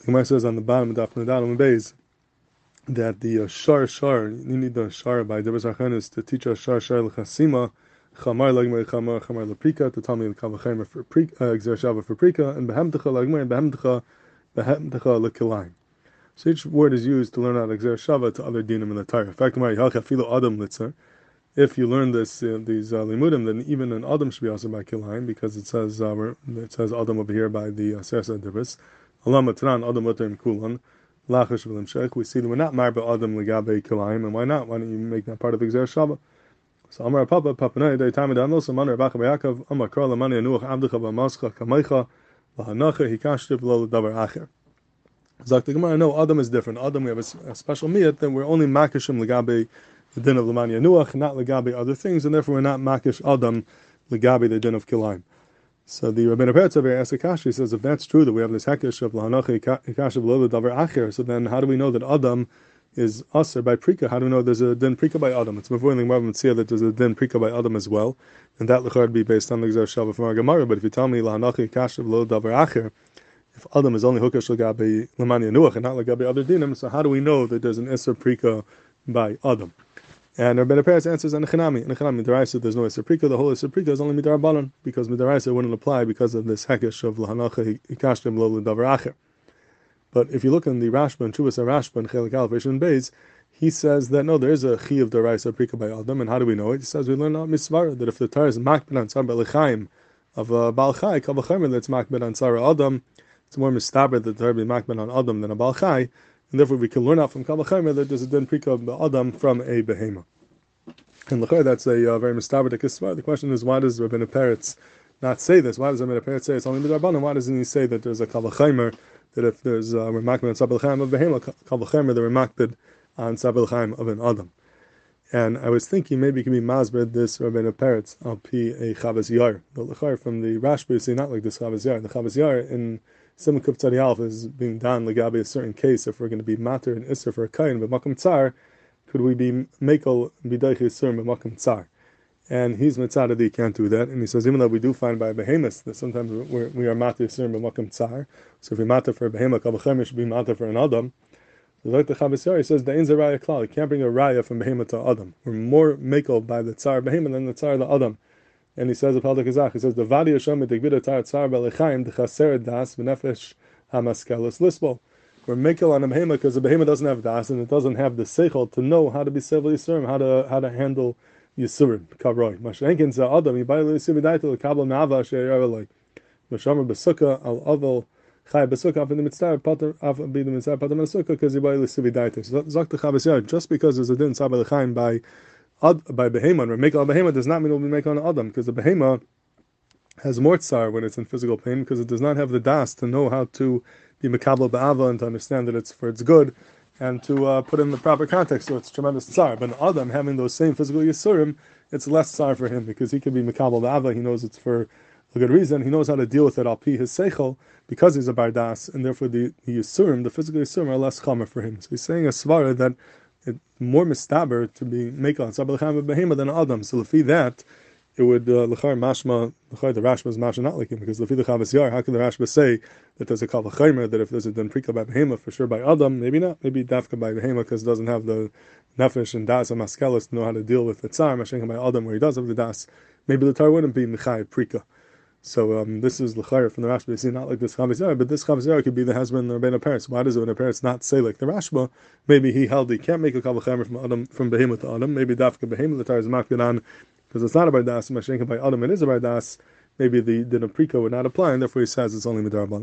The Gemara says on the bottom of Daf Nadal Beis that the uh, shar shar you need the shar by Debes is to teach us shar shar l'chasima chamar lagmer chamar chamar leprika to tell me the kavachemer for prika uh, exer shava for prika and behemtecha lagmer behemtecha behemtecha lekilayim. So each word is used to learn out exer shava to other dinim in the Torah. In fact, Gemara yalcha filo adam litzer. If you learn this uh, these uh, limudim, then even an adam should be also by kilayim because it says uh, it says adam over here by the uh, Sersa Dibris. We see that we're not marba adam legabe kilayim, and why not? Why don't you make that part of exer shava? So Amar Papa Papanai Day Time Danos Amar Bacha Bayakov Amar Kral Amani Anuach Abducha B'Mascha Kamaycha Lahanacha Hikashtib Lo Davar Acher. Zak the Gemara, no, Adam is different. Adam, we have a, a special miyat that we're only makishim legabe the din of Lamani Anuach, not legabe other things, and therefore we're not makish Adam legabe the din of Kilayim. So the Rabbeinu Peretz over asks Akashi says, if that's true that we have this hekesh of lahanacha hikash of lo davar acher, so then how do we know that Adam is aser by prika? How do we know there's a din prika by Adam? It's the Gemara that there's a din prika by Adam as well, and that lechard would be based on the Gzar Shava from our Gemara. But if you tell me lahanacha hikash of lo davar acher, if Adam is only hukash legabe lamani anuach and not legabe other dinim, so how do we know that there's an iser prika by Adam? And Rabbi Peretz answers on Nechanami. Nechanami, Midaraisa, there's no Isaprika. The whole Isaprika is only Midarabanan, because Midaraisa wouldn't apply because of this Hekesh of Lahanacha Hikashtim Lo Davar But if you look in the Rashba and Chubas Rashba and Chelik Alef and Beis, he says that no, there is a Chi of Daraisa Prika by Adam, and how do we know it? He says we learn out Misvara, that if the Torah is Makbid on Sar Belichaim of a Baal Chai, Kavachamer that's Makbid on Adam, it's more mistaber that the Torah be Makbid on Adam than a Baal Chai, and therefore we can learn out from Kavachamer that there's a din Prika of Adam from a Behema. And Lachar, that's a uh, very mistaber kisvar. The question is, why does Rabbeinu Peretz not say this? Why does Rabbeinu Peretz say it's only midrabanan? Why doesn't he say that there's a kavachimer that if there's a remakbid on sabel of behema, kavachimer the remakbid on sabel of an adam? And I was thinking maybe it could be masbed this Rabbeinu Peretz al pi a chavaz yar. The Lachar from the Rashba you see not like this chavaz yar. The chavaz yar in Simon Tzadi Alpha is being done legabe a certain case if we're going to be matter and isser for a kain, but makam tsar could we be mekel b'dayich yisur b'makom tsar? And he's mitzad that he can't do that. And he says, even though we do find by behemoths that sometimes we're, we are mata yisur b'makom tsar. So if we mata for a behemoth, kabachem should be mata for an adam. Like the Chavasar, he says, the inza raya klal. Can't bring a raya from behemoth to adam. We're more mekel by the tsar behemoth than the tsar the adam. And he says, Apal Kazach, he says, the vadi Hashem etikvida tar tsar b'lechaim, the chaser das v'nefesh hamaskelis lisbol we're makel on a behema because the behema doesn't have das and it doesn't have the seichel to know how to be sevel yisurim, how to how to handle yisurim. Kavroi. Mashenkin sa adam yibayil yisurim daito lekabel nava she'yer like mashamer besukkah al avel chay besukkah af in the mitzvah pater af be the mitzvah pater besukkah because yibayil yisurim daito. So zok the chavasiyah just because there's a din sabel lechaim by by behema or makel on behema does not mean we'll be makel on adam because the behema has more tsar when it's in physical pain because it does not have the das to know how to be mekabel ba'ava and to understand that it's for its good and to uh, put in the proper context. So it's tremendous tsar. But Adam having those same physical yisurim, it's less tsar for him because he can be mekabel ba'ava. He knows it's for a good reason. He knows how to deal with it. Al pi his seichel because he's a bardas, and therefore the, yisurim, the physical yisurim, are less chomer for him. So he's saying a svara that it's more mistaber to be mekel on sabel behema than Adam. So if that it would lechar uh, mashma lechar the Rashba is mashma not like him because lefi the Chavas Yar. How can the Rashba say that there's a kal that if there's a den by behema for sure by Adam maybe not maybe dafka by behema because it doesn't have the nefesh and das and maskelis to know how to deal with the tsar mashenka by Adam where he does have the das maybe the tar wouldn't be mechai prika. So um, this is lechayr from the Rashba. See, not like this Chavaz but this Chavaz could be the husband the Rebbeinu Peretz. Why does the Rebbeinu Peretz not say like the Rashba? Maybe he held he can't make a kavachemer from Adam from behemoth to Adam. Maybe dafka behemoth the is makbid on because it's not a bardas, mashenka by Adam, it is a bardas, maybe the the naprika would not apply, and therefore he says it's only midarbanan.